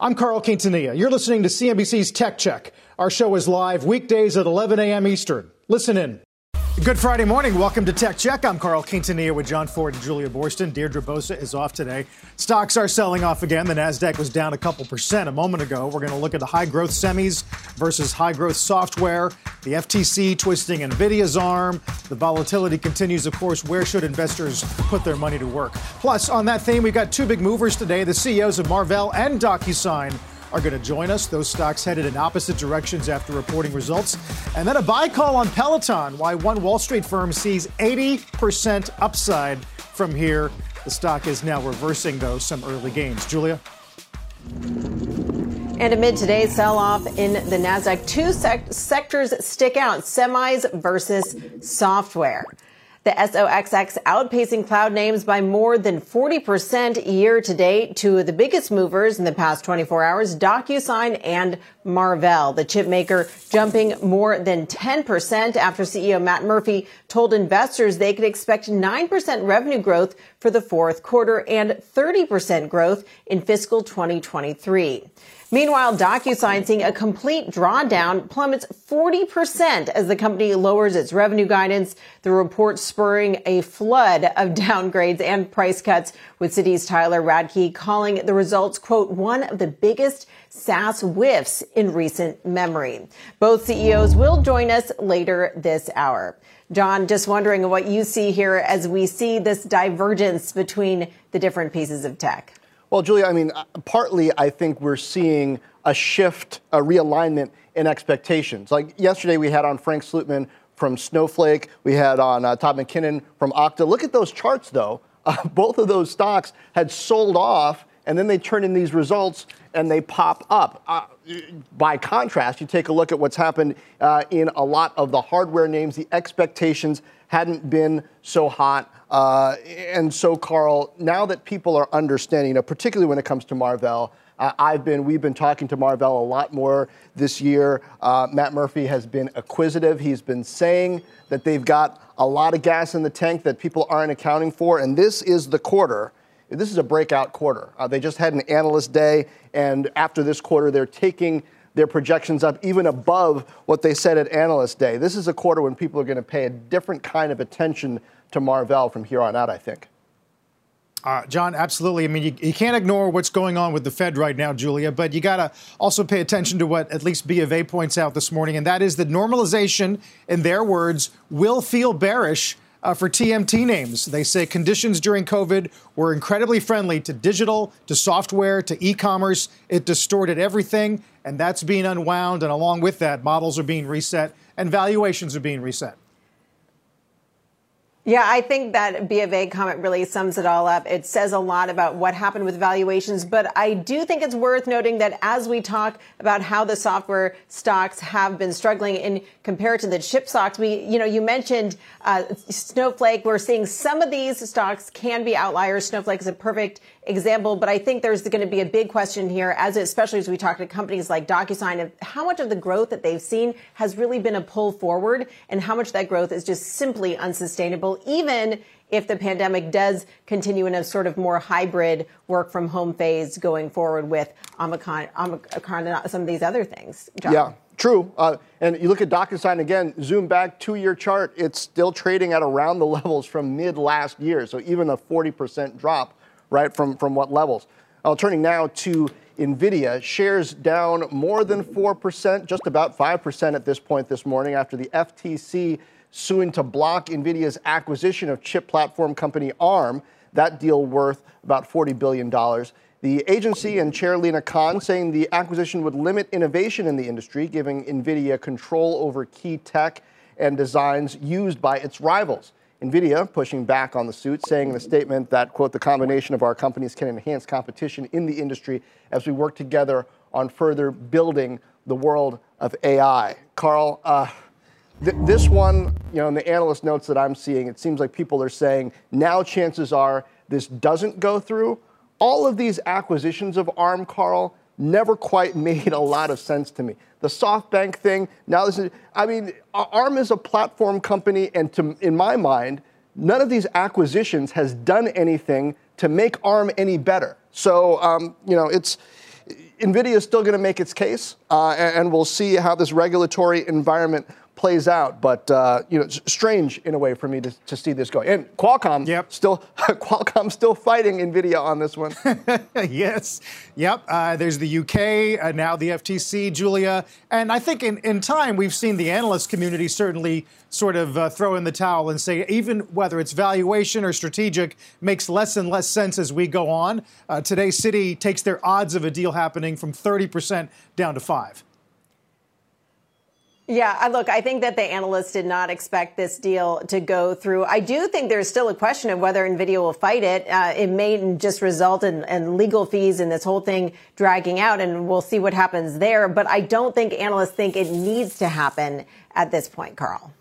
I'm Carl Quintanilla. You're listening to CNBC's Tech Check. Our show is live weekdays at 11 a.m. Eastern. Listen in. Good Friday morning. Welcome to Tech Check. I'm Carl Quintanilla with Jon Fortt and Julia Boorstin. Deirdre Bosa is off today. Stocks are selling off again. The NASDAQ was down a couple percent a moment ago. We're going to look at the high growth semis versus high growth software, the FTC twisting NVIDIA's arm. The volatility continues, of course. Where should investors put their money to work? Plus, on that theme, we've got two big movers today the CEOs of Marvell and DocuSign are going to join us. Those stocks headed in opposite directions after reporting results. And then a buy call on Peloton, why one Wall Street firm sees 80% upside from here. The stock is now reversing, though, some early gains. Julia? And amid today's sell off in the NASDAQ, two sec- sectors stick out semis versus software. The SOXX outpacing cloud names by more than 40% year to date. Two of the biggest movers in the past 24 hours, DocuSign and Marvell. The chip maker jumping more than 10% after CEO Matt Murphy told investors they could expect 9% revenue growth for the fourth quarter and 30% growth in fiscal 2023. Meanwhile, DocuSign seeing a complete drawdown plummets 40% as the company lowers its revenue guidance. The report spurring a flood of downgrades and price cuts with Citi's Tyler Radke calling the results, quote, one of the biggest SaaS whiffs in recent memory. Both CEOs will join us later this hour. Jon, just wondering what you see here as we see this divergence between the different pieces of tech. Well, Julia, I mean, partly I think we're seeing a shift, a realignment in expectations. Like yesterday, we had on Frank Slootman from Snowflake, we had on uh, Todd McKinnon from Okta. Look at those charts, though. Uh, both of those stocks had sold off, and then they turn in these results and they pop up. Uh, by contrast, you take a look at what's happened uh, in a lot of the hardware names. The expectations hadn't been so hot. Uh, and so, Carl, now that people are understanding, you know, particularly when it comes to Marvell, uh, I've been, we've been talking to Marvell a lot more this year. Uh, Matt Murphy has been acquisitive. He's been saying that they've got a lot of gas in the tank that people aren't accounting for, and this is the quarter. This is a breakout quarter. Uh, they just had an analyst day, and after this quarter, they're taking their projections up even above what they said at analyst day. This is a quarter when people are going to pay a different kind of attention to Marvell from here on out, I think. Uh, Jon, absolutely. I mean, you, you, can't ignore what's going on with the Fed right now, Julia, but you got to also pay attention to what at least B of A points out this morning, and that is that normalization, in their words, will feel bearish uh, for TMT names. They say conditions during COVID were incredibly friendly to digital, to software, to e commerce. It distorted everything, and that's being unwound. And along with that, models are being reset and valuations are being reset. Yeah, I think that B of A comment really sums it all up. It says a lot about what happened with valuations, but I do think it's worth noting that as we talk about how the software stocks have been struggling in compared to the chip stocks, we, you know, you mentioned uh, Snowflake. We're seeing some of these stocks can be outliers. Snowflake is a perfect example, but I think there's going to be a big question here, as especially as we talk to companies like DocuSign, of how much of the growth that they've seen has really been a pull forward, and how much that growth is just simply unsustainable, even if the pandemic does continue in a sort of more hybrid work from home phase going forward with Omicron, Omicron and some of these other things. Jon. Yeah. True. Uh, and you look at DocuSign again, zoom back two year chart, it's still trading at around the levels from mid last year. So even a 40% drop right, from, from what levels. Uh, turning now to NVIDIA, shares down more than 4%, just about 5% at this point this morning after the FTC suing to block NVIDIA's acquisition of chip platform company ARM. That deal worth about $40 billion. The agency and Chair Lina Khan saying the acquisition would limit innovation in the industry, giving NVIDIA control over key tech and designs used by its rivals. NVIDIA pushing back on the suit, saying in a statement that, quote, the combination of our companies can enhance competition in the industry as we work together on further building the world of AI. Carl, uh, th- this one, you know, in the analyst notes that I'm seeing, it seems like people are saying now chances are this doesn't go through. All of these acquisitions of ARM, Carl, never quite made a lot of sense to me. The SoftBank thing, now this is, I mean, ARM is a platform company, and to, in my mind, none of these acquisitions has done anything to make ARM any better. So, um, you know, it's, NVIDIA is still going to make its case, uh, and, and, we'll see how this regulatory environment plays out. But uh, you know, it's strange in a way for me to, to see this going. And Qualcomm yep. still Qualcomm still fighting Nvidia on this one. yes, yep. Uh, there's the UK uh, now, the FTC, Julia, and I think in, in time we've seen the analyst community certainly sort of uh, throw in the towel and say even whether it's valuation or strategic makes less and less sense as we go on. Uh, today, Citi takes their odds of a deal happening from 30% down to five. Yeah, look, I think that the analysts did not expect this deal to go through. I do think there's still a question of whether NVIDIA will fight it. Uh, it may just result in, in, legal fees and this whole thing dragging out, and we'll see what happens there. But I don't think analysts think it needs to happen at this point, Carl.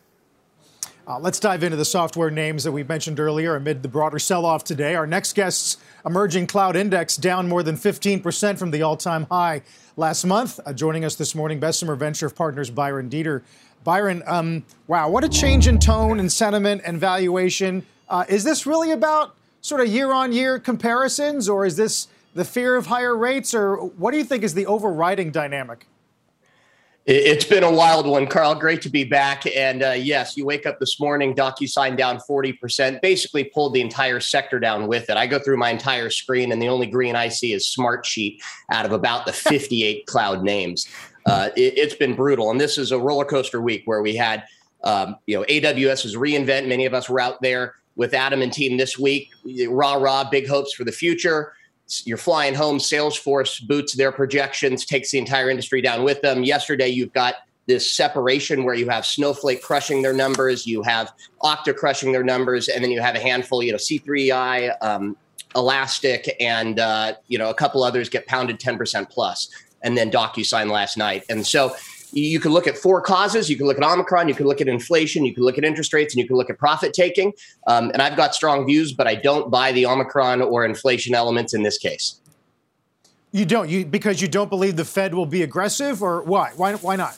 Uh, let's dive into the software names that we mentioned earlier amid the broader sell off today. Our next guest's emerging cloud index down more than 15% from the all time high last month. Uh, joining us this morning, Bessemer Venture Partners Byron Deeter. Byron, um, wow, what a change in tone and sentiment and valuation. Uh, is this really about sort of year on year comparisons, or is this the fear of higher rates, or what do you think is the overriding dynamic? It's been a wild one, Carl. Great to be back. And uh, yes, you wake up this morning, DocuSign down 40%, basically pulled the entire sector down with it. I go through my entire screen, and the only green I see is Smartsheet out of about the 58 cloud names. Uh, it, has been brutal. And this is a roller coaster week where we had, um, you know, AWS's reInvent. Many of us were out there with Adam and team this week. Rah, rah, big hopes for the future you're flying home. Salesforce boots their projections, takes the entire industry down with them. Yesterday, you've got this separation where you have Snowflake crushing their numbers, you have Okta crushing their numbers, and then you have a handful, you know, C3.ai, um, Elastic, and uh, you know a couple others get pounded 10% plus, and then DocuSign last night. And so you can look at four causes. You can look at Omicron. You can look at inflation. You can look at interest rates, and you can look at profit taking. Um, and I've got strong views, but I don't buy the Omicron or inflation elements in this case. You don't, you because you don't believe the Fed will be aggressive, or why? Why? Why not?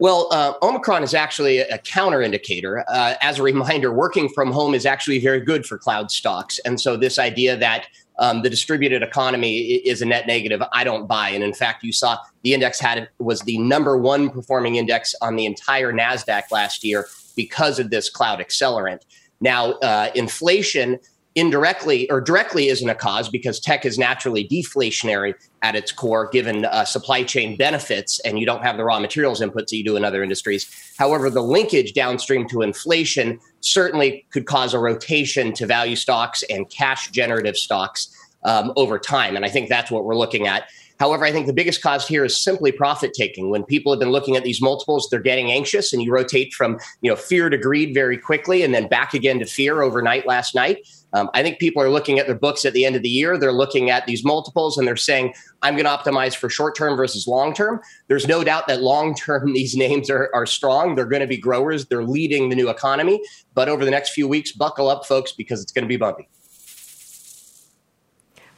Well, uh, Omicron is actually a counter indicator. Uh, as a reminder, working from home is actually very good for cloud stocks. And so, this idea that um, the distributed economy is a net negative. I don't buy. And in fact, you saw the index had was the number one performing index on the entire Nasdaq last year because of this cloud accelerant. Now, uh, inflation indirectly or directly isn't a cause because tech is naturally deflationary at its core, given uh, supply chain benefits, and you don't have the raw materials inputs that you do in other industries. However, the linkage downstream to inflation certainly could cause a rotation to value stocks and cash generative stocks um, over time. And I think that's what we're looking at. However, I think the biggest cause here is simply profit taking. When people have been looking at these multiples, they're getting anxious, and you rotate from you know fear to greed very quickly, and then back again to fear overnight. Last night, um, I think people are looking at their books at the end of the year. They're looking at these multiples, and they're saying, "I'm going to optimize for short term versus long term." There's no doubt that long term these names are are strong. They're going to be growers. They're leading the new economy. But over the next few weeks, buckle up, folks, because it's going to be bumpy.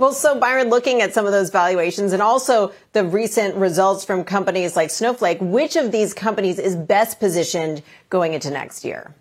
Well, so Byron, looking at some of those valuations and also the recent results from companies like Snowflake, which of these companies is best positioned going into next year?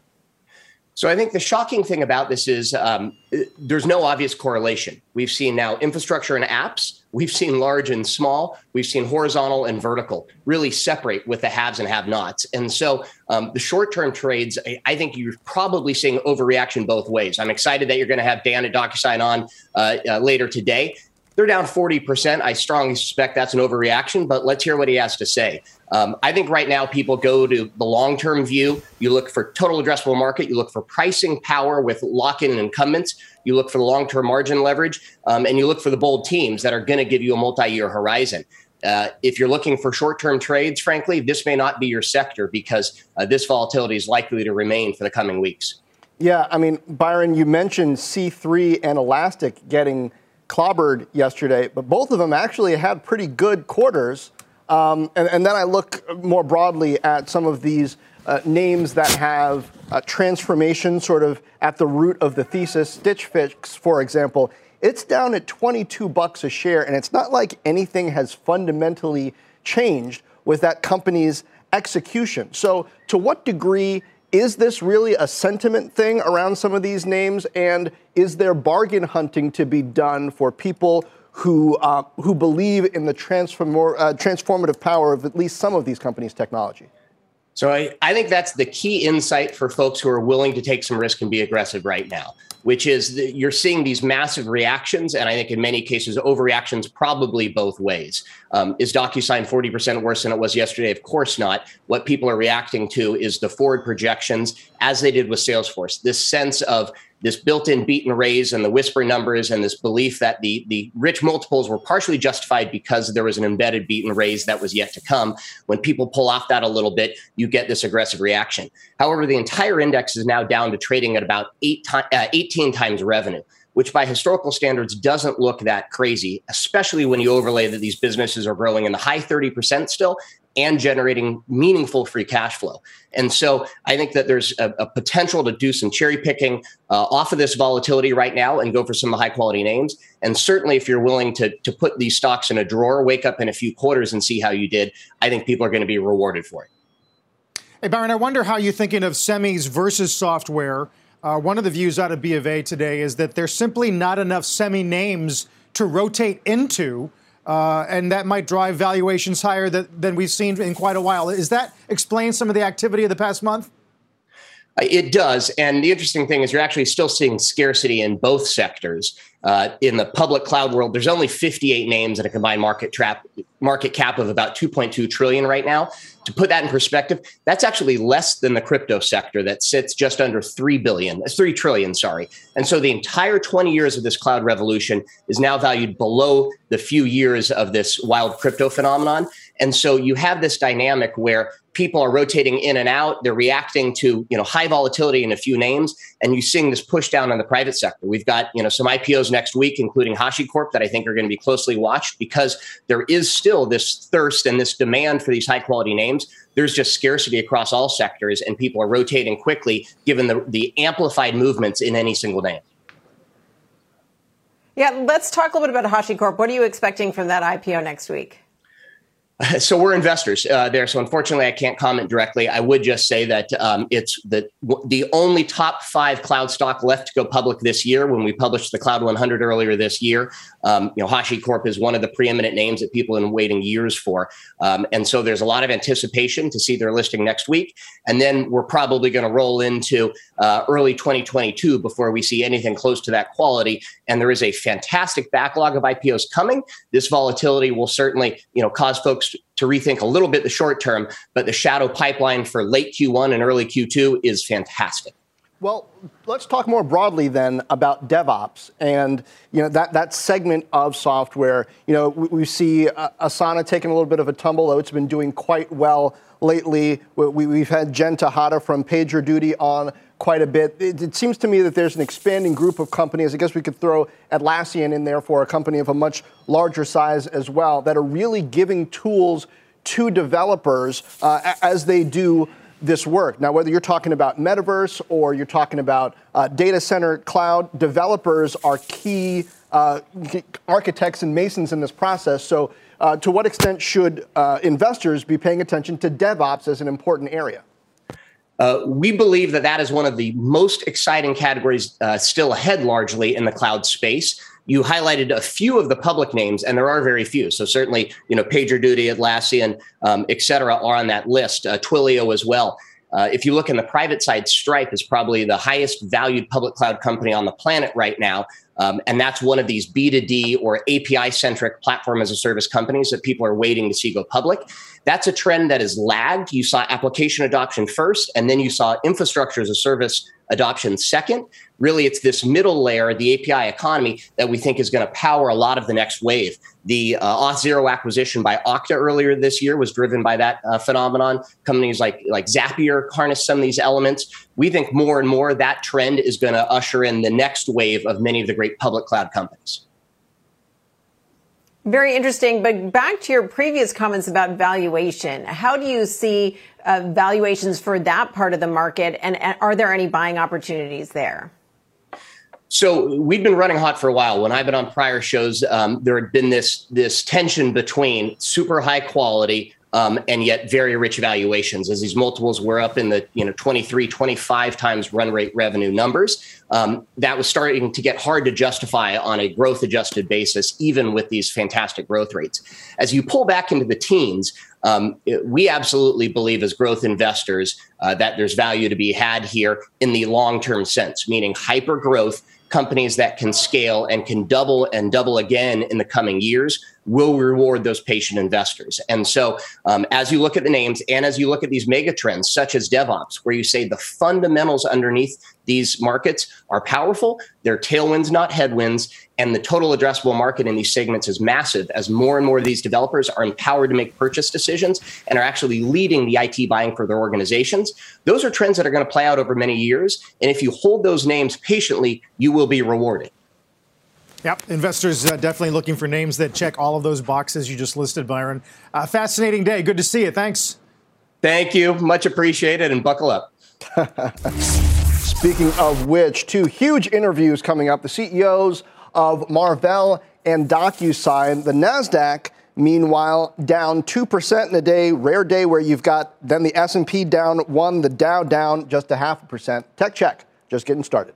So I think the shocking thing about this is um, there's no obvious correlation. We've seen now infrastructure and apps. We've seen large and small. We've seen horizontal and vertical really separate with the haves and have-nots. And so um, the short-term trades, I, I, think you're probably seeing overreaction both ways. I'm excited that you're going to have Dan at DocuSign on uh, uh, later today. They're down 40%. I strongly suspect that's an overreaction, but let's hear what he has to say. Um, I think right now people go to the long term view. You look for total addressable market, you look for pricing power with lock in incumbents, you look for the long term margin leverage, um, and you look for the bold teams that are going to give you a multi year horizon. Uh, if you're looking for short term trades, frankly, this may not be your sector because uh, this volatility is likely to remain for the coming weeks. Yeah, I mean, Byron, you mentioned C3 and Elastic getting clobbered yesterday, but both of them actually had pretty good quarters. Um, and, and, then I look more broadly at some of these uh, names that have uh, transformation sort of at the root of the thesis. Stitch Fix, for example, it's down at 22 bucks a share, and it's not like anything has fundamentally changed with that company's execution. So, to what degree is this really a sentiment thing around some of these names? And is there bargain hunting to be done for people who, uh, who believe in the transform- uh, transformative power of at least some of these companies' technology? So I, I think that's the key insight for folks who are willing to take some risk and be aggressive right now which is that you're seeing these massive reactions, and I think in many cases overreactions, probably both ways. Um, is DocuSign 40% worse than it was yesterday? Of course not. What people are reacting to is the forward projections, as they did with Salesforce. This sense of this built-in beat and raise and the whisper numbers and this belief that the the rich multiples were partially justified because there was an embedded beat and raise that was yet to come. When people pull off that a little bit, you get this aggressive reaction. However, the entire index is now down to trading at about eight uh, 18 times revenue which by historical standards doesn't look that crazy, especially when you overlay that these businesses are growing in the high 30% still and generating meaningful free cash flow. And so I think that there's a, a potential to do some cherry picking uh, off of this volatility right now and go for some high quality names. And certainly, if you're willing to, to put these stocks in a drawer, wake up in a few quarters and see how you did, I think people are going to be rewarded for it. Hey, Byron, I wonder how you're thinking of semis versus software. Uh, one of the views out of B of A today is that there's simply not enough semi names to rotate into uh, and that might drive valuations higher that, than we've seen in quite a while. Is that explain some of the activity of the past month? Uh, it does. And the interesting thing is, you're actually still seeing scarcity in both sectors. Uh, in the public cloud world, there's only 58 names at a combined market trap market cap of about 2.2 trillion right now. To put that in perspective, that's actually less than the crypto sector that sits just under 3 billion, 3 trillion, sorry. And so the entire 20 years of this cloud revolution is now valued below the few years of this wild crypto phenomenon. And so you have this dynamic where people are rotating in and out. They're reacting to you know high volatility in a few names, and you're seeing this push down on the private sector. We've got you know some IPOs next week, including HashiCorp, that I think are going to be closely watched because there is still this thirst and this demand for these high quality names. There's just scarcity across all sectors, and people are rotating quickly given the, the amplified movements in any single name. Yeah, let's talk a little bit about HashiCorp. What are you expecting from that IPO next week? So we're investors uh, there. So unfortunately, I can't comment directly. I would just say that um, it's the the only top five cloud stock left to go public this year. When we published the Cloud 100 earlier this year, um, you know, HashiCorp is one of the preeminent names that people have been waiting years for, um, and so there's a lot of anticipation to see their listing next week. And then we're probably going to roll into uh, early 2022 before we see anything close to that quality. And there is a fantastic backlog of IPOs coming. This volatility will certainly, you know, cause folks to rethink a little bit the short term, but the shadow pipeline for late Q1 and early Q2 is fantastic. Well, let's talk more broadly then about DevOps and you know that, that segment of software. You know, we, we see uh, Asana taking a little bit of a tumble, though it's been doing quite well lately. We, have had Jen Tejada from PagerDuty on quite a bit. It, it, seems to me that there's an expanding group of companies. I guess we could throw Atlassian in there for a company of a much larger size as well that are really giving tools to developers uh, as they do this work. Now, whether you're talking about metaverse or you're talking about uh, data center cloud, developers are key uh, architects and masons in this process. So, uh, to what extent should uh, investors be paying attention to DevOps as an important area? Uh, we believe that that is one of the most exciting categories uh, still ahead, largely in the cloud space. You highlighted a few of the public names, and there are very few. So certainly, you know, PagerDuty, Atlassian, um, et cetera, are on that list. Uh, Twilio as well. Uh, if you look in the private side, Stripe is probably the highest valued public cloud company on the planet right now. Um, and that's one of these B2D or API centric platform as a service companies that people are waiting to see go public. That's a trend that has lagged. You saw application adoption first, and then you saw infrastructure as a service adoption second. Really, it's this middle layer, the API economy, that we think is going to power a lot of the next wave. The uh, Auth0 acquisition by Okta earlier this year was driven by that uh, phenomenon. Companies like like Zapier harness some of these elements. We think more and more that trend is going to usher in the next wave of many of the great public cloud companies. Very interesting. But back to your previous comments about valuation, how do you see uh, valuations for that part of the market? And, and are there any buying opportunities there? So we've been running hot for a while. When I've been on prior shows, um, there had been this this tension between super high quality um, and yet very rich valuations as these multiples were up in the you know 23 25 times run rate revenue numbers. Um, that was starting to get hard to justify on a growth adjusted basis even with these fantastic growth rates. As you pull back into the teens um, it, we absolutely believe as growth investors uh, that there's value to be had here in the long term sense meaning hyper growth companies that can scale and can double and double again in the coming years will reward those patient investors. And so, um, as you look at the names and as you look at these mega trends, such as DevOps, where you say the fundamentals underneath these markets are powerful, they're tailwinds, not headwinds, and the total addressable market in these segments is massive as more and more of these developers are empowered to make purchase decisions and are actually leading the IT buying for their organizations. Those are trends that are going to play out over many years. And if you hold those names patiently, you will be rewarded. Yep, investors uh, definitely looking for names that check all of those boxes you just listed, Byron. Uh, fascinating day. Good to see you. Thanks. Thank you. Much appreciated and buckle up. Speaking of which, two huge interviews coming up. The CEOs of Marvell and DocuSign. The NASDAQ, meanwhile, down 2% in a day. Rare day where you've got then the S&P down one, the Dow down just a half a percent. Tech check, just getting started.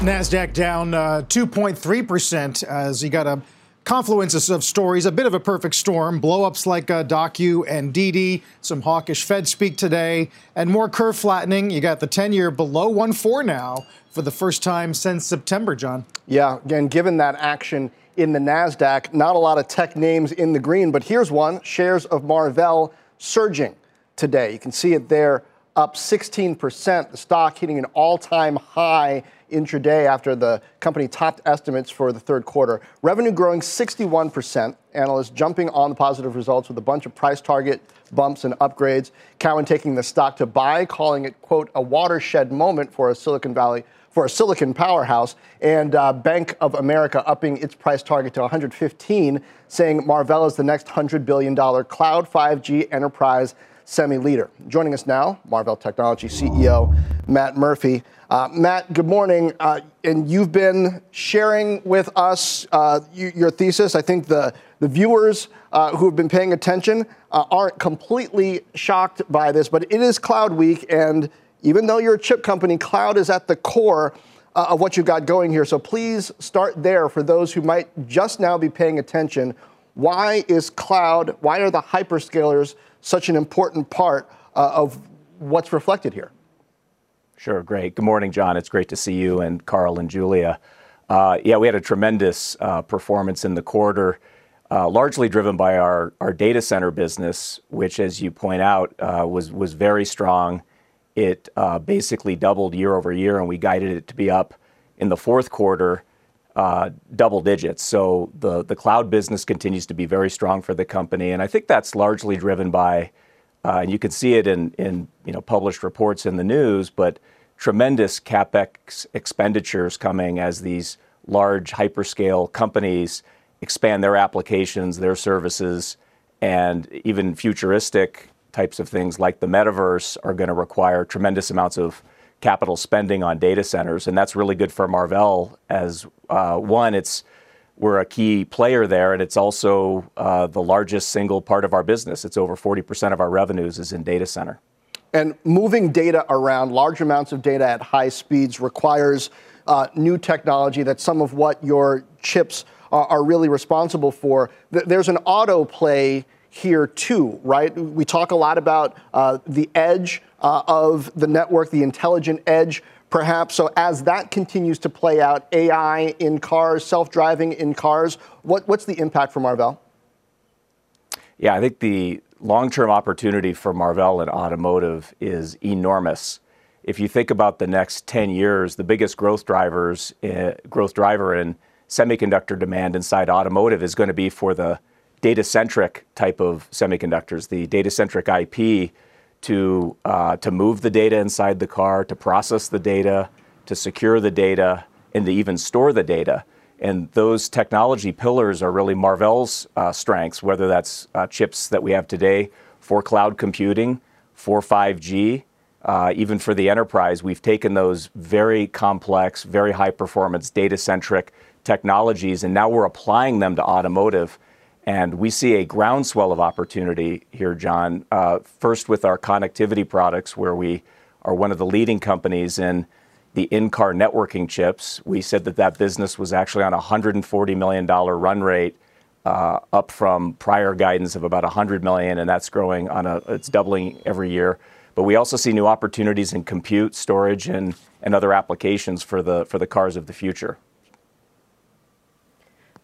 NASDAQ down uh, 2.3% as you got a confluence of stories, a bit of a perfect storm. Blowups like uh, Docu and DD, some hawkish Fed speak today, and more curve flattening. You got the 10 year below 1.4 now for the first time since September, Jon. Yeah, again, given that action in the NASDAQ, not a lot of tech names in the green, but here's one shares of Marvell surging today. You can see it there up 16%. The stock hitting an all time high intraday after the company topped estimates for the third quarter. Revenue growing 61%. Analysts jumping on the positive results with a bunch of price target bumps and upgrades. Cowen taking the stock to buy, calling it, quote, a watershed moment for a Silicon Valley. For a silicon powerhouse, and uh, Bank of America upping its price target to 115, saying Marvell is the next $100 billion cloud 5G enterprise semi leader. Joining us now, Marvell Technology CEO Matt Murphy. Uh, Matt, good morning. Uh, and you've been sharing with us uh, your thesis. I think the, the viewers uh, who have been paying attention uh, aren't completely shocked by this, but it is Cloud Week. And even though you're a chip company, cloud is at the core uh, of what you've got going here. So please start there for those who might just now be paying attention. Why is cloud, why are the hyperscalers such an important part of what's reflected here? Sure, great. Good morning, Jon. It's great to see you and Carl and Julia. Uh, yeah, we had a tremendous uh, performance in the quarter, uh, largely driven by our, our data center business, which, as you point out, uh, was, was very strong. It uh, basically doubled year over year, and we guided it to be up in the fourth quarter uh, double digits. So the, the cloud business continues to be very strong for the company, and I think that's largely driven by uh, and you can see it in, in you know, published reports in the news, but tremendous capex expenditures coming as these large hyperscale companies expand their applications, their services, and even futuristic types of things like the metaverse are going to require tremendous amounts of capital spending on data centers, and that's really good for Marvell as uh, one, it's we're a key player there, and it's also uh, the largest single part of our business. It's over 40% of our revenues is in data center. And moving data around, large amounts of data at high speeds requires uh, new technology. That's some of what your chips are really responsible for. There's an autoplay here too, right? We talk a lot about the edge Uh, of the network, the intelligent edge, perhaps. So as that continues to play out, AI in cars, self-driving in cars, what's the impact for Marvell? Yeah, I think the long-term opportunity for Marvell in automotive is enormous. If you think about the next 10 years, the biggest growth drivers, eh, growth driver in semiconductor demand inside automotive is going to be for the data-centric type of semiconductors, the data-centric IP to uh, to move the data inside the car, to process the data, to secure the data, and to even store the data. And those technology pillars are really Marvell's uh, strengths, whether that's uh, chips that we have today for cloud computing, for 5G, even for the enterprise. We've taken those very complex, very high-performance data-centric technologies, and now we're applying them to automotive. And we see a groundswell of opportunity here, Jon, uh, first with our connectivity products, where we are one of the leading companies in the in-car networking chips. We said that that business was actually on a $140 million run rate, uh, up from prior guidance of about 100 million, and that's growing on a, it's doubling every year. But we also see new opportunities in compute, storage, and and other applications for the, for the cars of the future.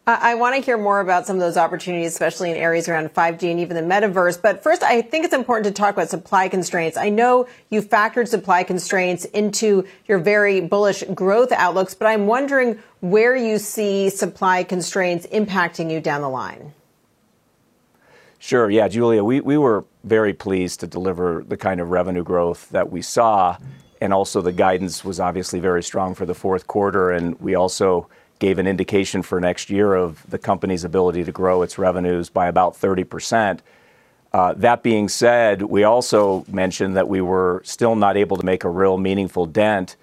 I want to hear more about some of those opportunities, especially in areas around 5G and even the metaverse. But first, I think it's important to talk about supply constraints. I know you factored supply constraints into your very bullish growth outlooks, but I'm wondering where you see supply constraints impacting you down the line. Sure. Yeah, Julia, we we were very pleased to deliver the kind of revenue growth that we saw, and also the guidance was obviously very strong for the fourth quarter, and we also gave an indication for next year of the company's ability to grow its revenues by about 30%. Uh, that being said, we also mentioned that we were still not able to make a real meaningful dent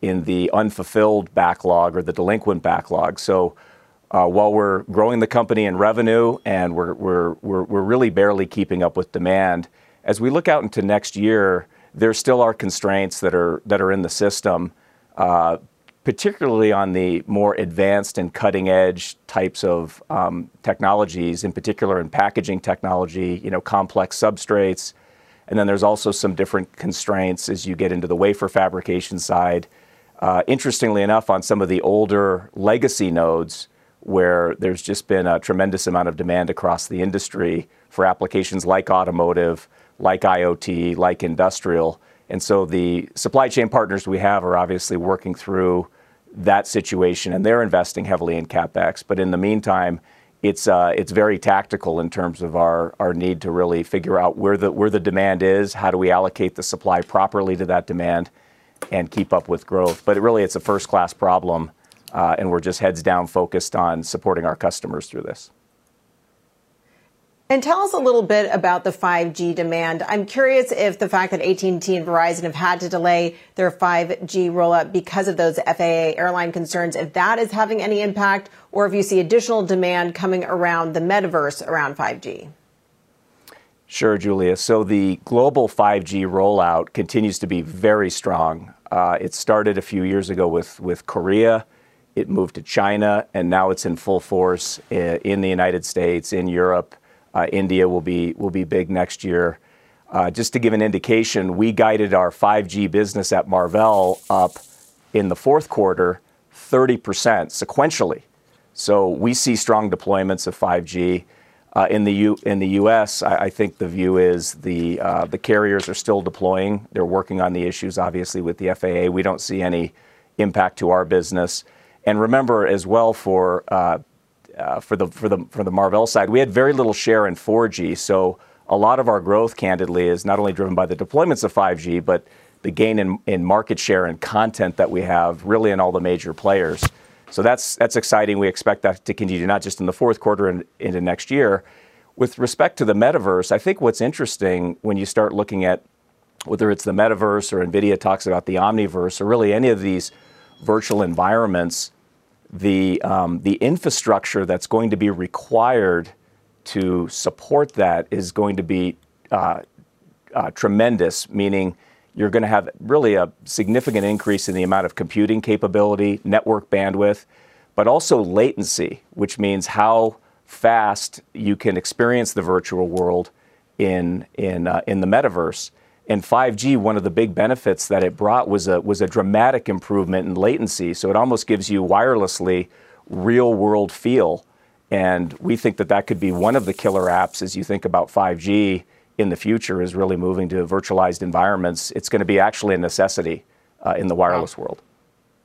in the unfulfilled backlog or the delinquent backlog. So uh, while we're growing the company in revenue and we're really barely keeping up with demand, as we look out into next year, there still are constraints that are in the system, uh, particularly on the more advanced and cutting-edge types of um, technologies, in particular in packaging technology, you know, complex substrates. And then there's also some different constraints as you get into the wafer fabrication side. Uh, interestingly enough, on some of the older legacy nodes, where there's just been a tremendous amount of demand across the industry for applications like automotive, like IoT, like industrial. And so the supply chain partners we have are obviously working through that situation, and they're investing heavily in CapEx. But in the meantime, it's uh, very tactical in terms of our need to really figure out where the demand is, how do we allocate the supply properly to that demand, and keep up with growth. But really, it's a first-class problem, uh, and we're just heads down focused on supporting our customers through this. And tell us a little bit about the 5G demand. I'm curious if the fact that AT&T and Verizon have had to delay their 5G rollout because of those FAA airline concerns, if that is having any impact, or if you see additional demand coming around the metaverse around 5G. Sure, Julia. So the global 5G rollout continues to be very strong. Uh, it started a few years ago with Korea. It moved to China, and now it's in full force uh, in the United States, in Europe. Uh, India will be big next year. Uh, just to give an indication, we guided our 5G business at Marvell up in the fourth quarter 30% sequentially. So we see strong deployments of 5G. Uh, in the U.S., I think the view is the carriers are still deploying. They're working on the issues, obviously, with the FAA. We don't see any impact to our business. And remember as well, for Uh, the for the for the Marvell side, we had very little share in 4G. So a lot of our growth, candidly, is not only driven by the deployments of 5G, but the gain in in market share and content that we have really in all the major players. So that's that's exciting. We expect that to continue, not just in the fourth quarter and into next year. With respect to the metaverse, I think what's interesting when you start looking at whether it's the metaverse or NVIDIA talks about the omniverse or really any of these virtual environments, the, um, the infrastructure that's going to be required to support that is going to be uh, uh, tremendous, meaning you're going to have really a significant increase in the amount of computing capability, network bandwidth, but also latency, which means how fast you can experience the virtual world in, in, uh, in the metaverse. And 5G, one of the big benefits that it brought was a, was a dramatic improvement in latency. So it almost gives you wirelessly real world feel. And we think that that could be one of the killer apps as you think about 5G in the future is really moving to virtualized environments. It's going to be actually a necessity uh, in the wireless wow. world.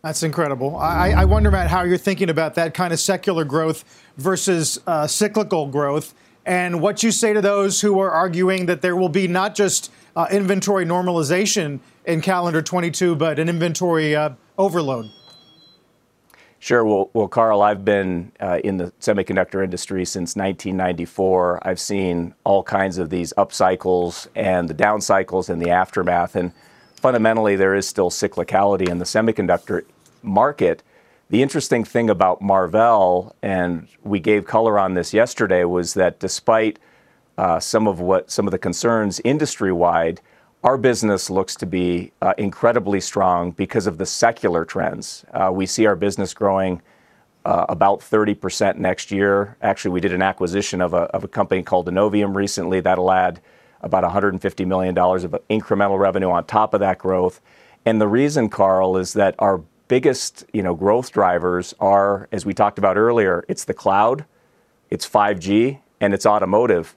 That's incredible. I, I, wonder, Matt, how you're thinking about that kind of secular growth versus uh, cyclical growth, and what you say to those who are arguing that there will be not just uh, inventory normalization in calendar 22, but an inventory uh, overload. Sure. Well, well, Carl, I've been uh, in the semiconductor industry since 1994. I've seen all kinds of these up cycles and the down cycles and the aftermath. And fundamentally, there is still cyclicality in the semiconductor market. The interesting thing about Marvell, and we gave color on this yesterday, was that despite uh, some of what some of the concerns industry wide, our business looks to be uh, incredibly strong because of the secular trends. Uh, we see our business growing uh, about 30% next year. Actually, we did an acquisition of a, of a company called Innovium recently that'll add about $150 million of incremental revenue on top of that growth. And the reason, Carl, is that our biggest you know, growth drivers are, as we talked about earlier, it's the cloud, it's 5G, and it's automotive.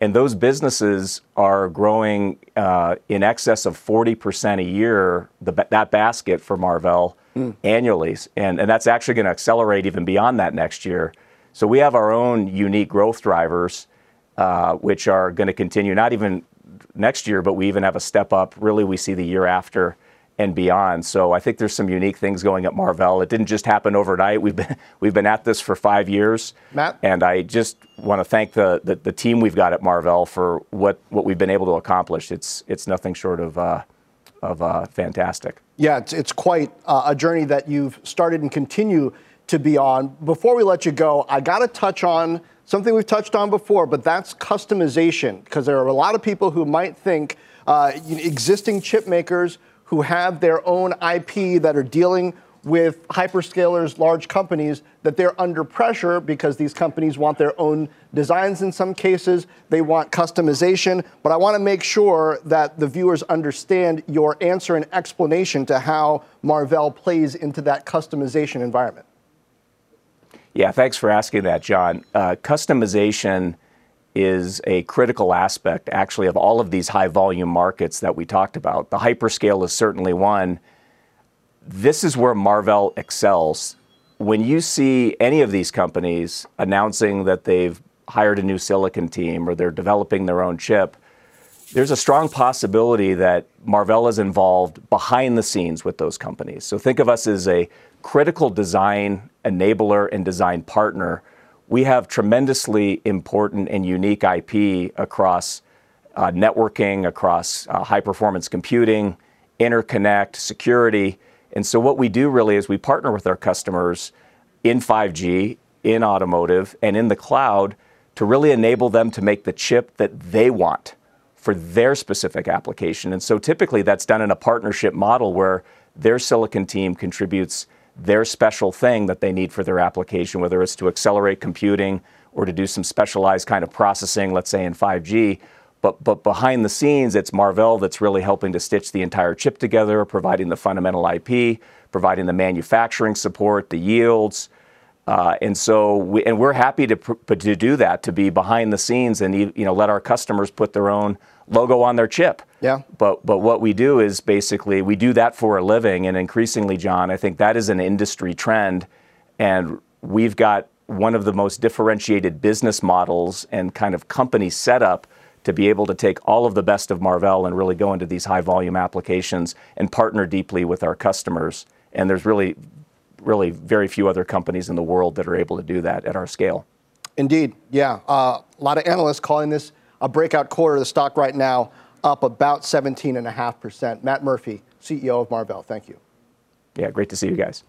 And those businesses are growing uh, in excess of 40% a year, the, that basket for Marvell mm. annually. And, and that's actually going to accelerate even beyond that next year. So we have our own unique growth drivers, uh, which are going to continue not even next year, but we even have a step up. Really, we see the year after and beyond. So I think there's some unique things going at Marvell. It didn't just happen overnight. We've been we've been at this for five years, Matt. And I just want to thank the, the, the team we've got at Marvell for what what we've been able to accomplish. It's it's nothing short of uh, of uh, fantastic. Yeah, it's it's quite uh, a journey that you've started and continue to be on. Before we let you go, I got to touch on something we've touched on before, but that's customization because there are a lot of people who might think uh, existing chip makers who have their own IP that are dealing with hyperscalers, large companies, that they're under pressure because these companies want their own designs in some cases. They want customization. But I want to make sure that the viewers understand your answer and explanation to how Marvell plays into that customization environment. Yeah, thanks for asking that, Jon. Uh, customization is a critical aspect, actually, of all of these high volume markets that we talked about. The hyperscale is certainly one. This is where Marvell excels. When you see any of these companies announcing that they've hired a new silicon team or they're developing their own chip, there's a strong possibility that Marvell is involved behind the scenes with those companies. So think of us as a critical design enabler and design partner we have tremendously important and unique IP across uh, networking, across uh, high performance computing, interconnect, security. And so, what we do really is we partner with our customers in 5G, in automotive, and in the cloud to really enable them to make the chip that they want for their specific application. And so, typically, that's done in a partnership model where their silicon team contributes their special thing that they need for their application, whether it's to accelerate computing or to do some specialized kind of processing, let's say in 5G. But, but behind the scenes, it's Marvell that's really helping to stitch the entire chip together, providing the fundamental IP, providing the manufacturing support, the yields. Uh, and so, we, and we're happy to, to do that, to be behind the scenes and you know let our customers put their own logo on their chip. Yeah. But but what we do is basically we do that for a living, and increasingly, Jon, I think that is an industry trend, and we've got one of the most differentiated business models and kind of company setup to be able to take all of the best of Marvell and really go into these high volume applications and partner deeply with our customers. And there's really, really very few other companies in the world that are able to do that at our scale. Indeed, yeah. Uh, a lot of analysts calling this a breakout quarter. Of the stock right now up about 17.5%. Matt Murphy, CEO of Marvell, thank you. Yeah, great to see you guys.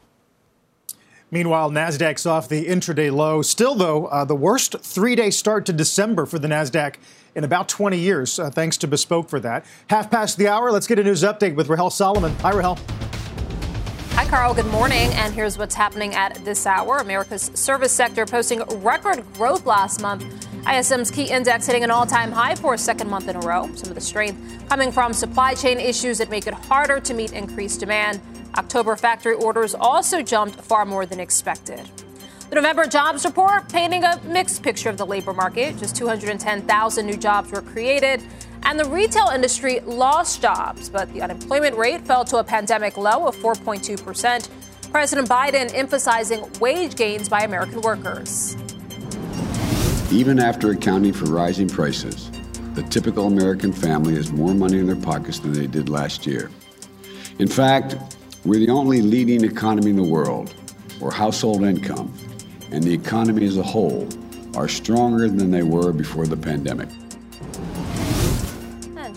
Meanwhile, Nasdaq's off the intraday low. Still, though, uh, the worst three-day start to December for the Nasdaq in about 20 years. Uh, thanks to Bespoke for that. Half past the hour. Let's get a news update with Rahel Solomon. Hi, Rahel. Hi, Carl. Good morning. And here's what's happening at this hour. America's service sector posting record growth last month. ISM's key index hitting an all time high for a second month in a row. Some of the strength coming from supply chain issues that make it harder to meet increased demand. October factory orders also jumped far more than expected. The November jobs report painting a mixed picture of the labor market. Just 210,000 new jobs were created, and the retail industry lost jobs, but the unemployment rate fell to a pandemic low of 4.2%. President Biden emphasizing wage gains by American workers. Even after accounting for rising prices, the typical American family has more money in their pockets than they did last year. In fact, we're the only leading economy in the world where household income and the economy as a whole are stronger than they were before the pandemic.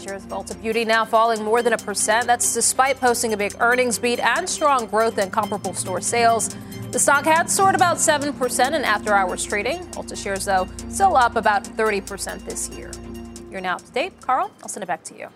Shares of Ulta Beauty now falling more than a percent. That's despite posting a big earnings beat and strong growth in comparable store sales. The stock had soared about 7% in after hours trading. Ulta shares, though, still up about 30% this year. You're now up to date. Carl, I'll send it back to you.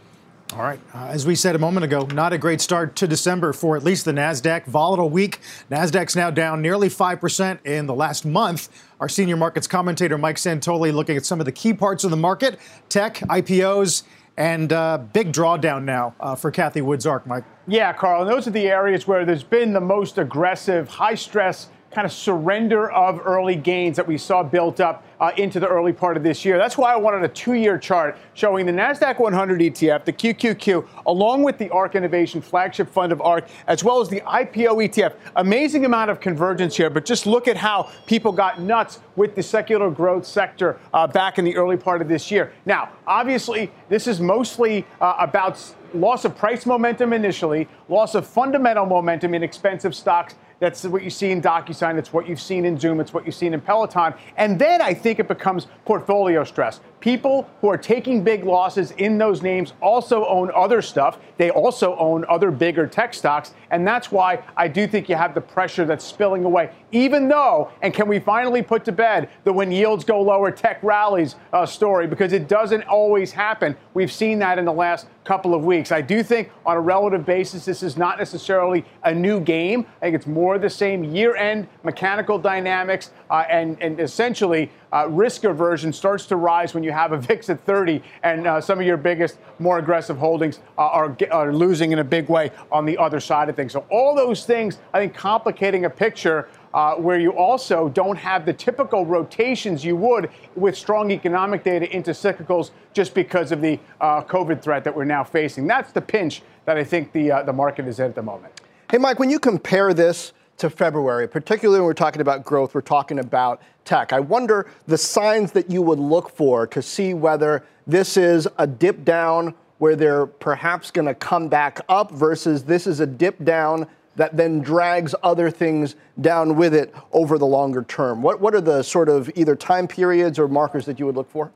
All right. Uh, as we said a moment ago, not a great start to December for at least the NASDAQ. Volatile week. NASDAQ's now down nearly 5% in the last month. Our senior markets commentator, Mike Santoli, looking at some of the key parts of the market tech, IPOs, and uh, big drawdown now uh, for Cathie Wood's ARK, Mike. Yeah, Carl. And those are the areas where there's been the most aggressive, high stress kind of surrender of early gains that we saw built up uh, into the early part of this year. That's why I wanted a two year chart showing the NASDAQ 100 ETF, the QQQ, along with the ARK Innovation flagship fund of ARK, as well as the IPO ETF. Amazing amount of convergence here, but just look at how people got nuts with the secular growth sector uh, back in the early part of this year. Now, obviously, this is mostly uh, about loss of price momentum initially, loss of fundamental momentum in expensive stocks that's what you see in DocuSign. It's what you've seen in Zoom. It's what you've seen in Peloton. And then I think it becomes portfolio stress. People who are taking big losses in those names also own other stuff. They also own other bigger tech stocks. And that's why I do think you have the pressure that's spilling away. Even though, and can we finally put to bed the when yields go lower, tech rallies uh, story? Because it doesn't always happen. We've seen that in the last couple of weeks. I do think on a relative basis, this is not necessarily a new game. I think it's more the same year end mechanical dynamics uh, and, and essentially uh, risk aversion starts to rise when you have a VIX at 30 and uh, some of your biggest, more aggressive holdings uh, are, are losing in a big way on the other side of things. So, all those things, I think, complicating a picture. Uh, where you also don't have the typical rotations you would with strong economic data into cyclicals just because of the uh, COVID threat that we're now facing. That's the pinch that I think the, uh, the market is at the moment. Hey, Mike, when you compare this to February, particularly when we're talking about growth, we're talking about tech. I wonder the signs that you would look for to see whether this is a dip down where they're perhaps going to come back up versus this is a dip down that then drags other things down with it over the longer term. What, what are the sort of either time periods or markers that you would look for?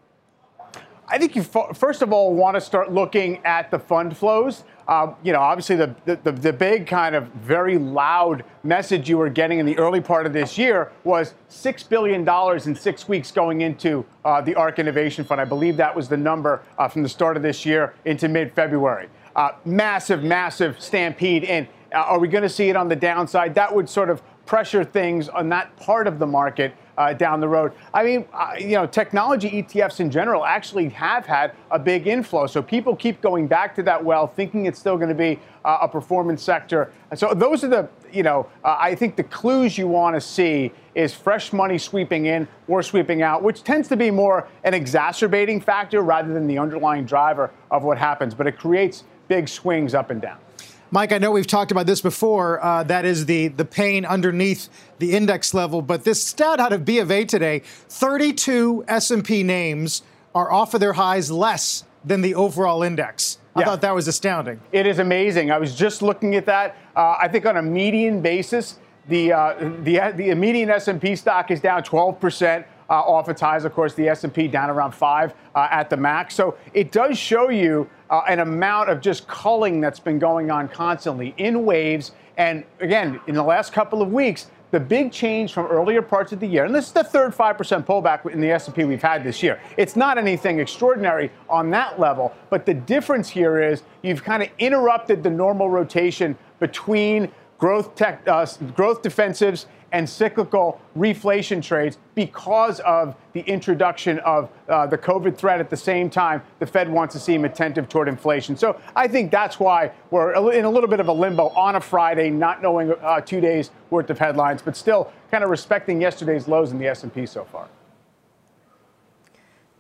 I think you first of all want to start looking at the fund flows. Uh, you know, obviously the, the, the big kind of very loud message you were getting in the early part of this year was $6 billion in six weeks going into uh, the ARK Innovation Fund. I believe that was the number uh, from the start of this year into mid February. Uh, massive, massive stampede in. Uh, are we going to see it on the downside? That would sort of pressure things on that part of the market uh, down the road. I mean, uh, you know, technology ETFs in general actually have had a big inflow. So people keep going back to that well, thinking it's still going to be uh, a performance sector. And so those are the, you know, uh, I think the clues you want to see is fresh money sweeping in or sweeping out, which tends to be more an exacerbating factor rather than the underlying driver of what happens. But it creates big swings up and down. Mike, I know we've talked about this before. Uh, that is the, the pain underneath the index level. But this stat out of B of A today, 32 S&P names are off of their highs less than the overall index. I yeah. thought that was astounding. It is amazing. I was just looking at that. Uh, I think on a median basis, the, uh, the, the median S&P stock is down 12 percent. Uh, off its highs. Of course, the S&P down around five uh, at the max. So it does show you uh, an amount of just culling that's been going on constantly in waves. And again, in the last couple of weeks, the big change from earlier parts of the year, and this is the third 5% pullback in the S&P we've had this year. It's not anything extraordinary on that level, but the difference here is you've kind of interrupted the normal rotation between growth tech, uh, growth defensives and cyclical reflation trades because of the introduction of uh, the COVID threat at the same time. The Fed wants to seem attentive toward inflation. So I think that's why we're in a little bit of a limbo on a Friday, not knowing uh, two days worth of headlines, but still kind of respecting yesterday's lows in the S&P so far.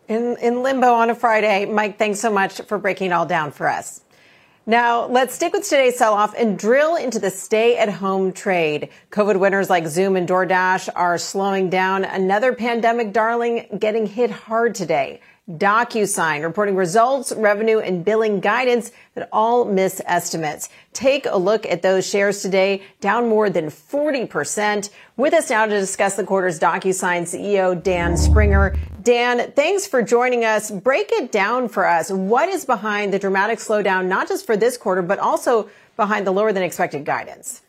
In, in limbo on a Friday. Mike, thanks so much for breaking it all down for us. Now, let's stick with today's sell off and drill into the stay at home trade. COVID winners like Zoom and DoorDash are slowing down. Another pandemic darling getting hit hard today. DocuSign reporting results, revenue, and billing guidance that all miss estimates. Take a look at those shares today, down more than 40%. With us now to discuss the quarter's DocuSign CEO, Dan Springer. Dan, thanks for joining us. Break it down for us. What is behind the dramatic slowdown, not just for this quarter, but also behind the lower than expected guidance?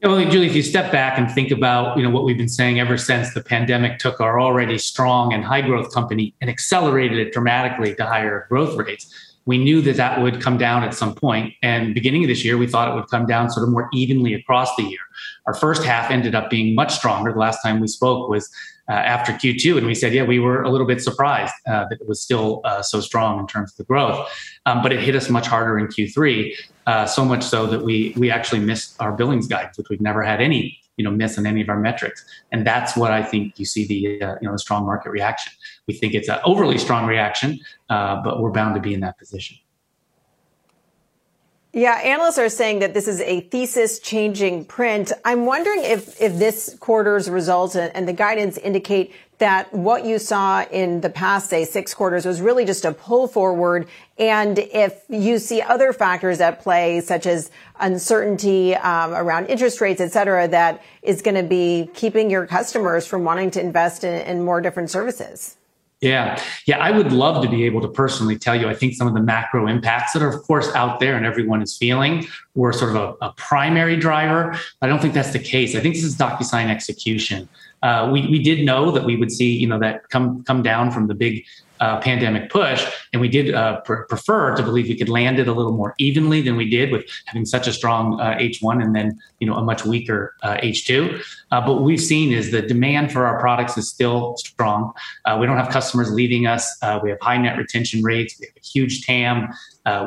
Yeah, well, Julie, if you step back and think about you know what we've been saying ever since the pandemic took our already strong and high growth company and accelerated it dramatically to higher growth rates, we knew that that would come down at some point. And beginning of this year, we thought it would come down sort of more evenly across the year. Our first half ended up being much stronger. The last time we spoke was uh, after Q2, and we said, yeah, we were a little bit surprised uh, that it was still uh, so strong in terms of the growth, um, but it hit us much harder in Q3, uh, so much so that we we actually missed our billings guidance, which we've never had any you know miss on any of our metrics, and that's what I think you see the uh, you know the strong market reaction. We think it's an overly strong reaction, uh, but we're bound to be in that position. Yeah, analysts are saying that this is a thesis changing print. I'm wondering if, if this quarter's results and, the guidance indicate that what you saw in the past, say, six quarters was really just a pull forward. And if you see other factors at play, such as uncertainty um, around interest rates, et cetera, that is going to be keeping your customers from wanting to invest in, in more different services. Yeah. Yeah. I would love to be able to personally tell you, I think some of the macro impacts that are, of course, out there and everyone is feeling were sort of a, a primary driver. I don't think that's the case. I think this is DocuSign execution. Uh, we, we did know that we would see, you know, that come come down from the big uh, pandemic push, and we did uh, pr- prefer to believe we could land it a little more evenly than we did with having such a strong uh, H1 and then you know a much weaker H2. Uh, uh, but what we've seen is the demand for our products is still strong. Uh, we don't have customers leaving us. we have high net retention rates. We have a huge TAM.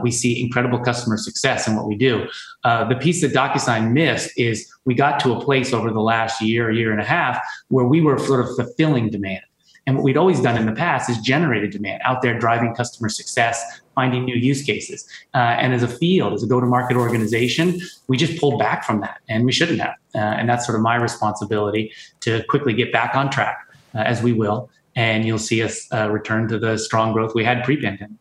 we see incredible customer success in what we do. the piece that DocuSign missed is we got to a place over the last year, year and a half, where we were sort of fulfilling demand. And what we'd always done in the past is generated demand out there driving customer success, finding new use cases. Uh, and as a field, as a go to market organization, we just pulled back from that and we shouldn't have. Uh, and that's sort of my responsibility to quickly get back on track uh, as we will. And you'll see us uh, return to the strong growth we had pre pandemic.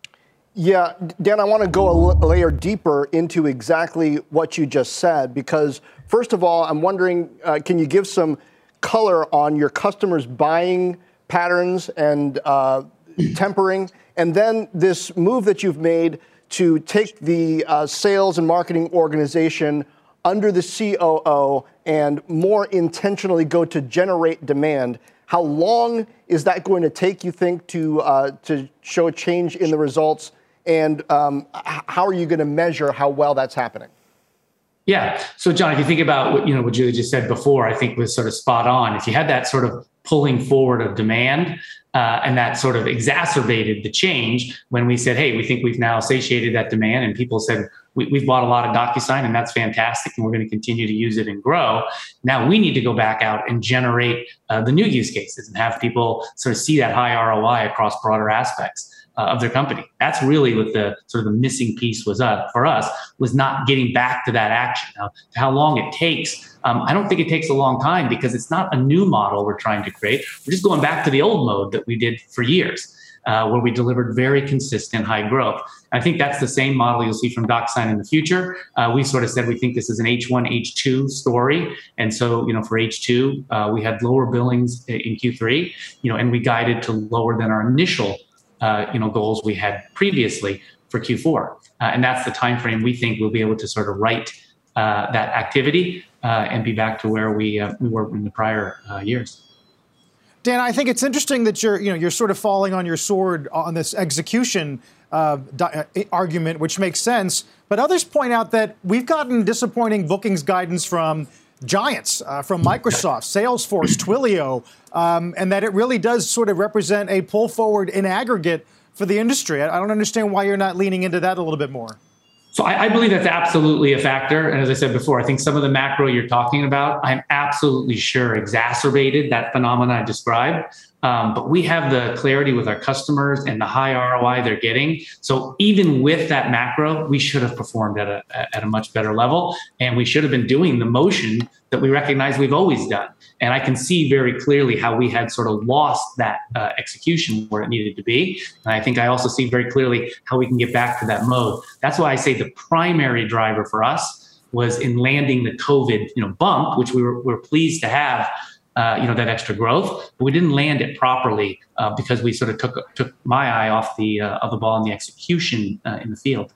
Yeah, Dan, I want to go a layer deeper into exactly what you just said because, first of all, I'm wondering uh, can you give some color on your customers' buying? Patterns and uh, tempering, and then this move that you've made to take the uh, sales and marketing organization under the COO and more intentionally go to generate demand. How long is that going to take, you think, to, uh, to show a change in the results? And um, how are you going to measure how well that's happening? Yeah. So, Jon, if you think about what you know what Julie just said before, I think was sort of spot on. If you had that sort of pulling forward of demand. Uh, and that sort of exacerbated the change when we said, hey, we think we've now satiated that demand. And people said, we, have bought a lot of DocuSign and that's fantastic. And we're going to continue to use it and grow. Now we need to go back out and generate uh, the new use cases and have people sort of see that high ROI across broader aspects uh, of their company. That's really what the sort of the missing piece was uh, for us was not getting back to that action. Now, how long it takes, um, I don't think it takes a long time because it's not a new model we're trying to create. We're just going back to the old mode that we did for years. uh, where we delivered very consistent high growth. I think that's the same model you'll see from DocuSign in the future. Uh, we sort of said we think this is an H1, H2 story. And so, you know, for H2, uh, we had lower billings in Q3, you know, and we guided to lower than our initial, uh, you know, goals we had previously for Q4. Uh, and that's the time frame we think we'll be able to sort of right uh, that activity uh, and be back to where we, we were in the prior years. Dan, I think it's interesting that you're, you know, you're sort of falling on your sword on this execution uh, di- argument, which makes sense. But others point out that we've gotten disappointing bookings guidance from giants, uh, from Microsoft, Salesforce, Twilio, um, and that it really does sort of represent a pull forward in aggregate for the industry. I, I don't understand why you're not leaning into that a little bit more. So I, I, believe that's absolutely a factor. And as I said before, I think some of the macro you're talking about, I'm absolutely sure exacerbated that phenomenon I described. Um, but we have the clarity with our customers and the high ROI they're getting. So even with that macro, we should have performed at a at a much better level, and we should have been doing the motion that we recognize we've always done. And I can see very clearly how we had sort of lost that uh, execution where it needed to be. And I think I also see very clearly how we can get back to that mode. That's why I say the primary driver for us was in landing the COVID, you know, bump, which we were, we were pleased to have uh, you know that extra growth, but we didn't land it properly uh, because we sort of took took my eye off the uh, of the ball in the execution uh, in the field.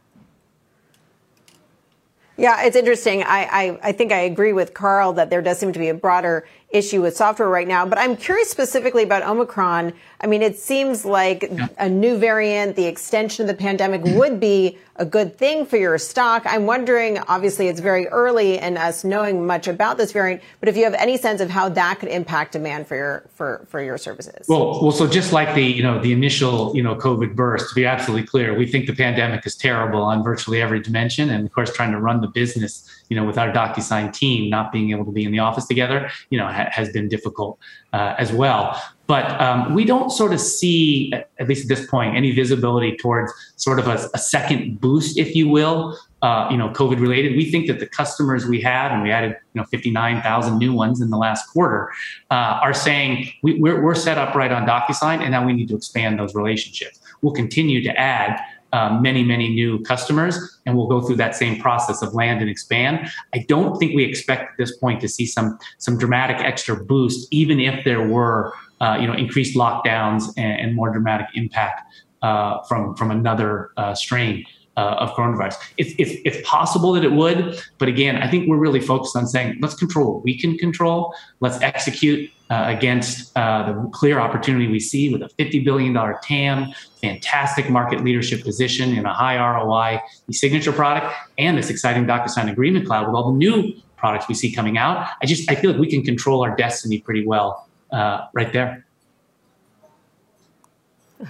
Yeah, it's interesting. I, I, I think I agree with Carl that there does seem to be a broader issue with software right now. But I'm curious specifically about Omicron. I mean, it seems like a new variant, the extension of the pandemic mm-hmm. would be a good thing for your stock. I'm wondering, obviously, it's very early in us knowing much about this variant, but if you have any sense of how that could impact demand for your for for your services. Well, well, so just like the you know the initial you know COVID burst, to be absolutely clear, we think the pandemic is terrible on virtually every dimension, and of course, trying to run the business you know with our DocuSign team not being able to be in the office together, you know, has been difficult uh, as well. But um, we don't sort of see, at least at this point, any visibility towards sort of a, a second boost, if you will, uh, you know, COVID related. We think that the customers we have, and we added, you know, 59,000 new ones in the last quarter, uh, are saying we, we're set up right on DocuSign, and now we need to expand those relationships. We'll continue to add uh, many, many new customers, and we'll go through that same process of land and expand. I don't think we expect at this point to see some some dramatic extra boost, even if there were uh, you know increased lockdowns and, and more dramatic impact uh, from from another uh, strain. Uh, of coronavirus. It's, it's, it's possible that it would, but again, I think we're really focused on saying let's control what we can control. Let's execute uh, against uh, the clear opportunity we see with a $50 billion TAM, fantastic market leadership position in a high ROI e-signature product, and this exciting DocuSign Agreement Cloud with all the new products we see coming out. I just I feel like we can control our destiny pretty well uh, right there.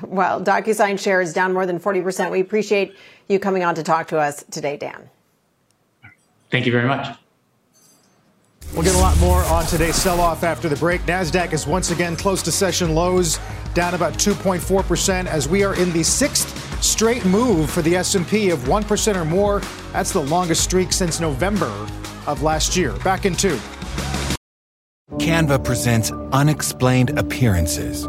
Well, DocuSign shares down more than 40%. We appreciate you coming on to talk to us today, Dan. Thank you very much. We'll get a lot more on today's sell-off after the break. Nasdaq is once again close to session lows, down about 2.4% as we are in the sixth straight move for the S&P of 1% or more. That's the longest streak since November of last year. Back in two. Canva presents unexplained appearances.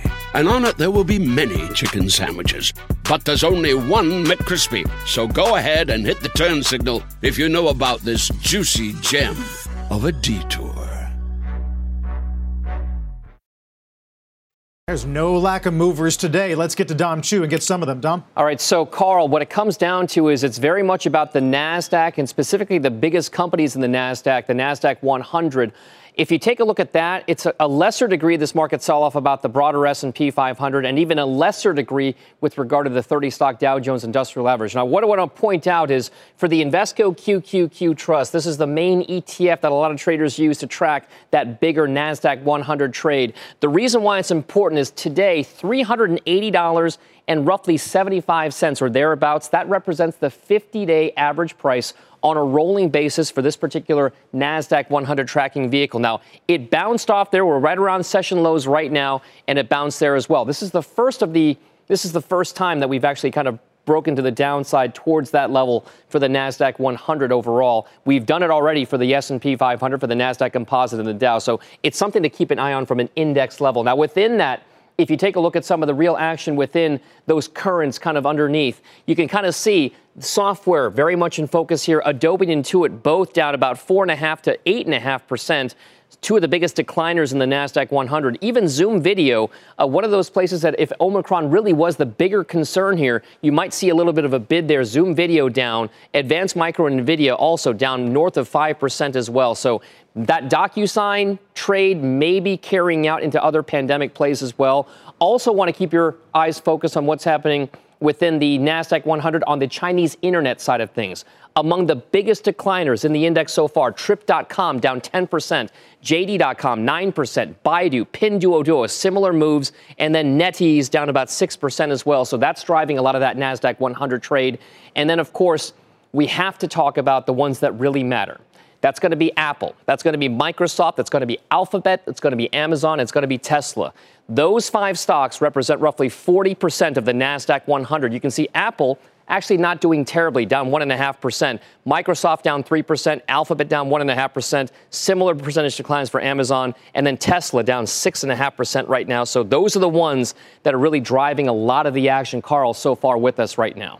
and on it there will be many chicken sandwiches. But there's only one McCrispy. So go ahead and hit the turn signal if you know about this juicy gem of a detour. There's no lack of movers today. Let's get to Dom Chu and get some of them. Dom? All right, so Carl, what it comes down to is it's very much about the NASDAQ and specifically the biggest companies in the NASDAQ, the NASDAQ 100. If you take a look at that, it's a, lesser degree this market sell-off about the broader S&P 500, and even a lesser degree with regard to the 30-stock Dow Jones Industrial Average. Now, what I want to point out is for the Invesco QQQ Trust, this is the main ETF that a lot of traders use to track that bigger Nasdaq 100 trade. The reason why it's important is today, $380 and roughly 75 cents or thereabouts. That represents the 50 day average price on a rolling basis for this particular NASDAQ 100 tracking vehicle. Now, it bounced off there. We're right around session lows right now, and it bounced there as well. This is the first of the this is the first time that we've actually kind of broken to the downside towards that level for the Nasdaq 100 overall. We've done it already for the S&P 500, for the Nasdaq Composite, and the Dow. So it's something to keep an eye on from an index level. Now, within that, if you take a look at some of the real action within those currents kind of underneath, you can kind of see software very much in focus here. Adobe and Intuit both down about four and a half to eight and a half percent two of the biggest decliners in the NASDAQ 100. Even Zoom Video, uh, one of those places that if Omicron really was the bigger concern here, you might see a little bit of a bid there. Zoom Video down, Advanced Micro and NVIDIA also down north of 5% as well. So that DocuSign trade may be carrying out into other pandemic plays as well. Also want to keep your eyes focused on what's happening within the NASDAQ 100 on the Chinese internet side of things. Among the biggest decliners in the index so far, Trip.com down 10%, JD.com 9%, Baidu, Pinduoduo, similar moves, and then NetEase down about 6% as well. So that's driving a lot of that NASDAQ 100 trade. And then, of course, we have to talk about the ones that really matter. That's going to be Apple. That's going to be Microsoft. That's going to be Alphabet. It's going to be Amazon. It's going to be Tesla. Those five stocks represent roughly 40% of the NASDAQ 100. You can see Apple actually not doing terribly, down 1.5%. Microsoft down 3%, Alphabet down 1.5%, similar percentage declines for Amazon, and then Tesla down 6.5% right now. So those are the ones that are really driving a lot of the action, Carl, so far with us right now.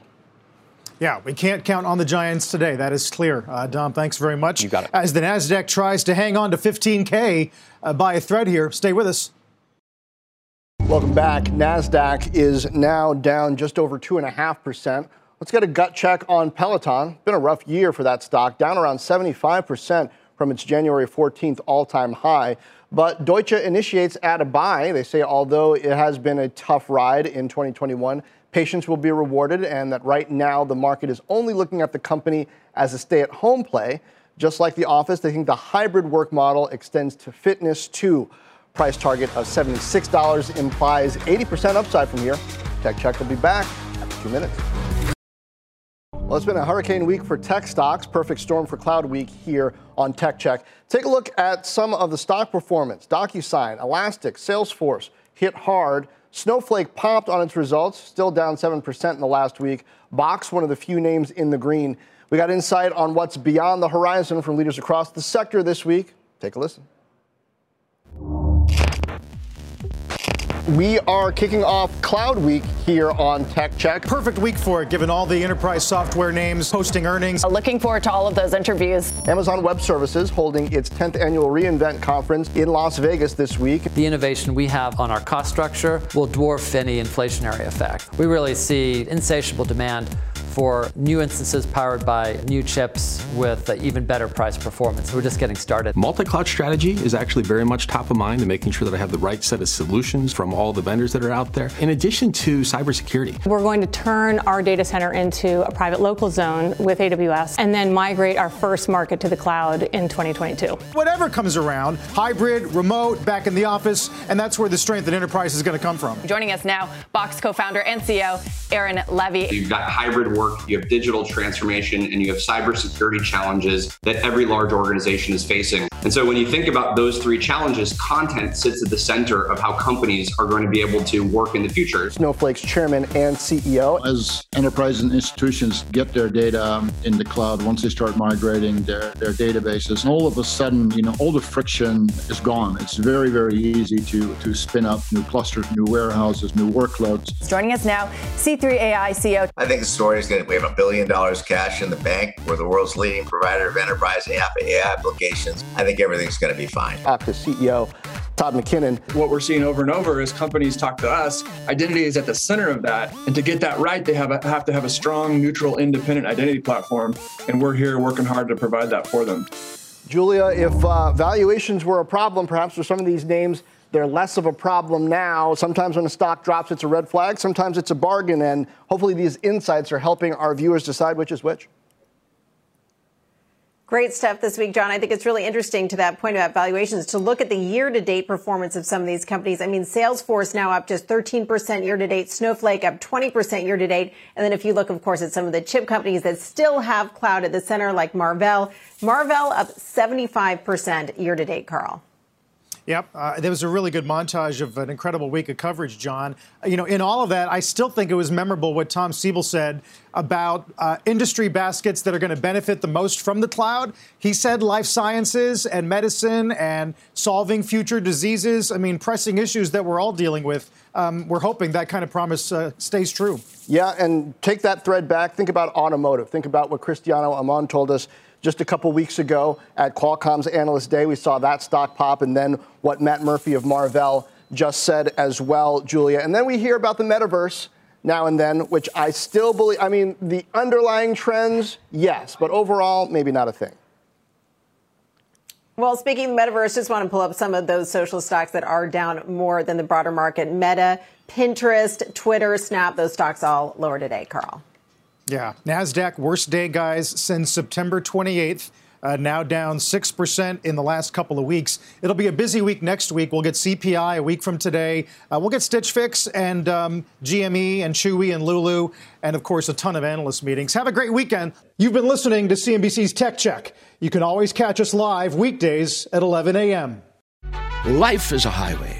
Yeah, we can't count on the Giants today. That is clear. Uh, Dom, thanks very much. You got it. As the Nasdaq tries to hang on to 15K uh, by a thread here, stay with us. Welcome back. NASDAQ is now down just over 2.5%. Let's get a gut check on Peloton. Been a rough year for that stock, down around 75% from its January 14th all time high. But Deutsche initiates at a buy. They say, although it has been a tough ride in 2021, patience will be rewarded, and that right now the market is only looking at the company as a stay at home play. Just like the office, they think the hybrid work model extends to fitness too. Price target of $76 implies 80% upside from here. Tech Check will be back after two minutes. Well, it's been a hurricane week for tech stocks, perfect storm for cloud week here on Tech Check. Take a look at some of the stock performance. DocuSign, Elastic, Salesforce hit hard. Snowflake popped on its results, still down 7% in the last week. Box, one of the few names in the green. We got insight on what's beyond the horizon from leaders across the sector this week. Take a listen. We are kicking off Cloud Week here on Tech Check. Perfect week for it, given all the enterprise software names posting earnings. Looking forward to all of those interviews. Amazon Web Services holding its 10th annual reInvent conference in Las Vegas this week. The innovation we have on our cost structure will dwarf any inflationary effect. We really see insatiable demand for new instances powered by new chips with even better price performance. We're just getting started. Multi-cloud strategy is actually very much top of mind and making sure that I have the right set of solutions from all the vendors that are out there. In addition to cybersecurity. We're going to turn our data center into a private local zone with AWS and then migrate our first market to the cloud in 2022. Whatever comes around, hybrid, remote, back in the office, and that's where the strength in enterprise is going to come from. Joining us now, Box co-founder and CEO Aaron Levie. You've got hybrid work, you have digital transformation, and you have cybersecurity challenges that every large organization is facing. And so when you think about those three challenges, content sits at the center of how companies are going to be able to work in the future. Snowflake's chairman and CEO. As enterprises and institutions get their data um, in the cloud, once they start migrating their, their databases, all of a sudden, you know, all the friction is gone. It's very, very easy to, to spin up new clusters, new warehouses, new workloads. Joining us now, C3.ai CEO. I think the story is that we have a billion dollars cash in the bank. We're the world's leading provider of enterprise AI applications. I think everything's going to be fine. Okta CEO Todd McKinnon. What we're seeing over and over is companies talk to us. Identity is at the center of that. And to get that right, they have, a, have to have a strong, neutral, independent identity platform. And we're here working hard to provide that for them. Julia, if uh, valuations were a problem, perhaps for some of these names, they're less of a problem now. Sometimes when a stock drops, it's a red flag. Sometimes it's a bargain. And hopefully, these insights are helping our viewers decide which is which. Great stuff this week, Jon. I think it's really interesting to that point about valuations to look at the year to date performance of some of these companies. I mean, Salesforce now up just 13% year to date, Snowflake up 20% year to date. And then if you look, of course, at some of the chip companies that still have cloud at the center, like Marvell, Marvell up 75% year to date, Carl. Yep, uh, there was a really good montage of an incredible week of coverage, Jon. You know, in all of that, I still think it was memorable what Tom Siebel said about uh, industry baskets that are going to benefit the most from the cloud. He said life sciences and medicine and solving future diseases. I mean, pressing issues that we're all dealing with. Um, we're hoping that kind of promise uh, stays true. Yeah, and take that thread back. Think about automotive. Think about what Cristiano Amon told us just a couple weeks ago at Qualcomm's Analyst Day. We saw that stock pop, and then what Matt Murphy of Marvell just said as well, Julia. And then we hear about the metaverse now and then, which I still believe, I mean, the underlying trends, yes, but overall, maybe not a thing. Well, speaking of metaverse, just want to pull up some of those social stocks that are down more than the broader market. Meta, Pinterest, Twitter, Snap, those stocks all lower today, Carl. Yeah, NASDAQ, worst day, guys, since September 28th. Uh, now down 6% in the last couple of weeks. It'll be a busy week next week. We'll get CPI a week from today. Uh, we'll get Stitch Fix and um, GME and Chewy and Lulu, and of course, a ton of analyst meetings. Have a great weekend. You've been listening to CNBC's Tech Check. You can always catch us live weekdays at 11 a.m. Life is a highway